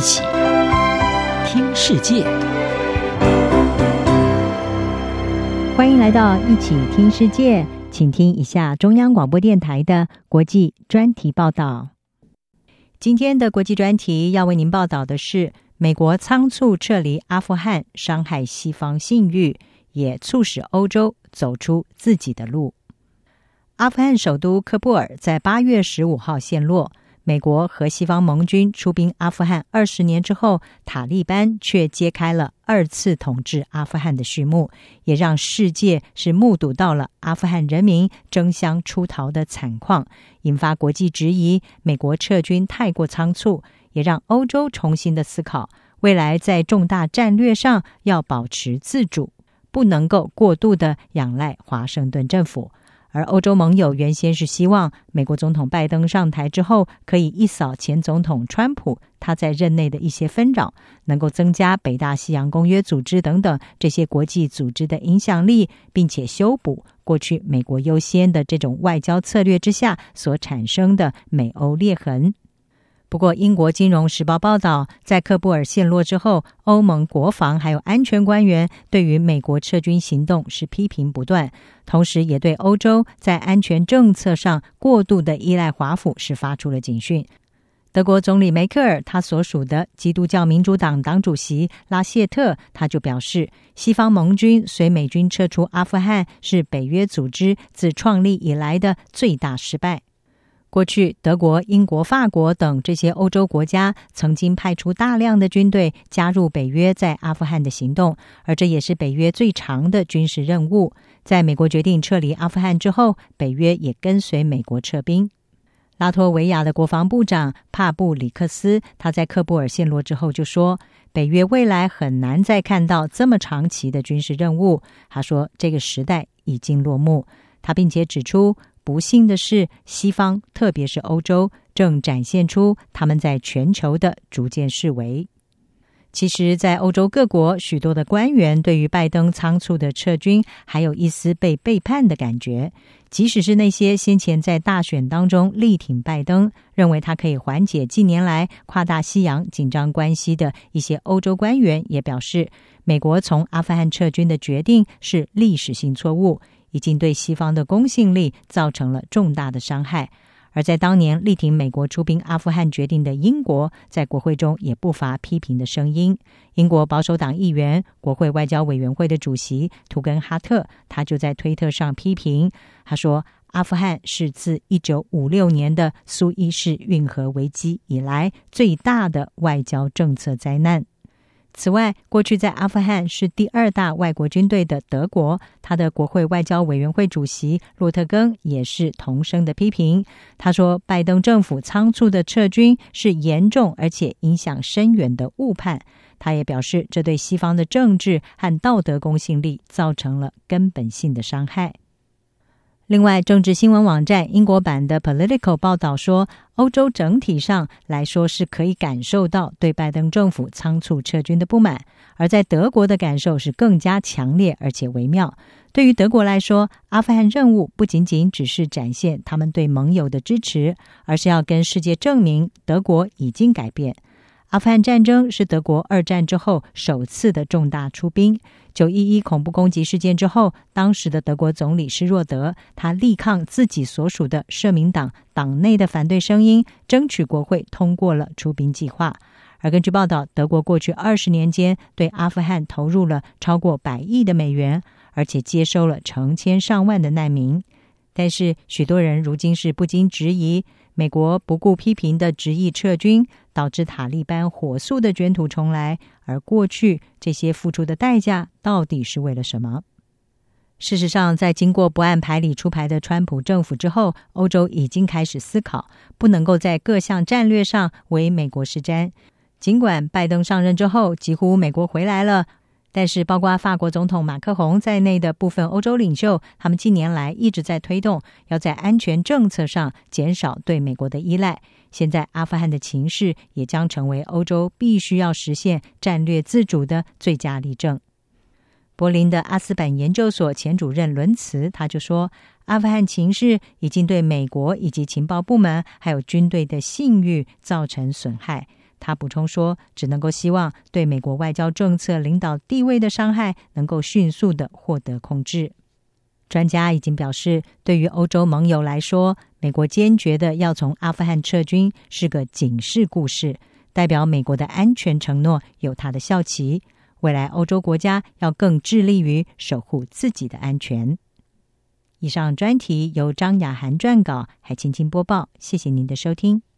一起听世界，欢迎来到一起听世界，请听一下中央广播电台的国际专题报道。今天的国际专题要为您报道的是：美国仓促撤离阿富汗，伤害西方信誉，也促使欧洲走出自己的路。阿富汗首都喀布尔在八月十五号陷落。美国和西方盟军出兵阿富汗二十年之后，塔利班却揭开了二次统治阿富汗的序幕，也让世界是目睹到了阿富汗人民争相出逃的惨况，引发国际质疑美国撤军太过仓促，也让欧洲重新的思考未来在重大战略上要保持自主，不能够过度的仰赖华盛顿政府。而欧洲盟友原先是希望美国总统拜登上台之后，可以一扫前总统川普他在任内的一些纷扰，能够增加北大西洋公约组织等等这些国际组织的影响力，并且修补过去美国优先的这种外交策略之下所产生的美欧裂痕。不过，英国金融时报报道，在喀布尔陷落之后，欧盟国防还有安全官员对于美国撤军行动是批评不断，同时也对欧洲在安全政策上过度的依赖华府是发出了警讯。德国总理梅克尔他所属的基督教民主党党主席拉谢特他就表示，西方盟军随美军撤出阿富汗是北约组织自创立以来的最大失败。过去，德国、英国、法国等这些欧洲国家曾经派出大量的军队加入北约在阿富汗的行动，而这也是北约最长的军事任务。在美国决定撤离阿富汗之后，北约也跟随美国撤兵。拉脱维亚的国防部长帕布里克斯他在喀布尔陷落之后就说：“北约未来很难再看到这么长期的军事任务。”他说：“这个时代已经落幕。”他并且指出。不幸的是，西方，特别是欧洲，正展现出他们在全球的逐渐式微。其实，在欧洲各国，许多的官员对于拜登仓促的撤军，还有一丝被背叛的感觉。即使是那些先前在大选当中力挺拜登，认为他可以缓解近年来跨大西洋紧张关系的一些欧洲官员，也表示，美国从阿富汗撤军的决定是历史性错误。已经对西方的公信力造成了重大的伤害，而在当年力挺美国出兵阿富汗决定的英国，在国会中也不乏批评的声音。英国保守党议员、国会外交委员会的主席图根哈特，他就在推特上批评，他说：“阿富汗是自一九五六年的苏伊士运河危机以来最大的外交政策灾难。”此外，过去在阿富汗是第二大外国军队的德国，他的国会外交委员会主席洛特根也是同声的批评。他说，拜登政府仓促的撤军是严重而且影响深远的误判。他也表示，这对西方的政治和道德公信力造成了根本性的伤害。另外，政治新闻网站英国版的 Political 报道说，欧洲整体上来说是可以感受到对拜登政府仓促撤军的不满，而在德国的感受是更加强烈而且微妙。对于德国来说，阿富汗任务不仅仅只是展现他们对盟友的支持，而是要跟世界证明德国已经改变。阿富汗战争是德国二战之后首次的重大出兵。九一一恐怖攻击事件之后，当时的德国总理施若德，他力抗自己所属的社民党党内的反对声音，争取国会通过了出兵计划。而根据报道，德国过去二十年间对阿富汗投入了超过百亿的美元，而且接收了成千上万的难民。但是，许多人如今是不禁质疑。美国不顾批评的执意撤军，导致塔利班火速的卷土重来。而过去这些付出的代价，到底是为了什么？事实上，在经过不按牌理出牌的川普政府之后，欧洲已经开始思考，不能够在各项战略上为美国施展。尽管拜登上任之后，几乎美国回来了。但是，包括法国总统马克宏在内的部分欧洲领袖，他们近年来一直在推动，要在安全政策上减少对美国的依赖。现在，阿富汗的情势也将成为欧洲必须要实现战略自主的最佳例证。柏林的阿斯本研究所前主任伦茨他就说：“阿富汗情势已经对美国以及情报部门还有军队的信誉造成损害。”他补充说：“只能够希望对美国外交政策领导地位的伤害能够迅速的获得控制。”专家已经表示，对于欧洲盟友来说，美国坚决的要从阿富汗撤军是个警示故事，代表美国的安全承诺有它的效期。未来欧洲国家要更致力于守护自己的安全。以上专题由张雅涵撰稿，海青青播报。谢谢您的收听。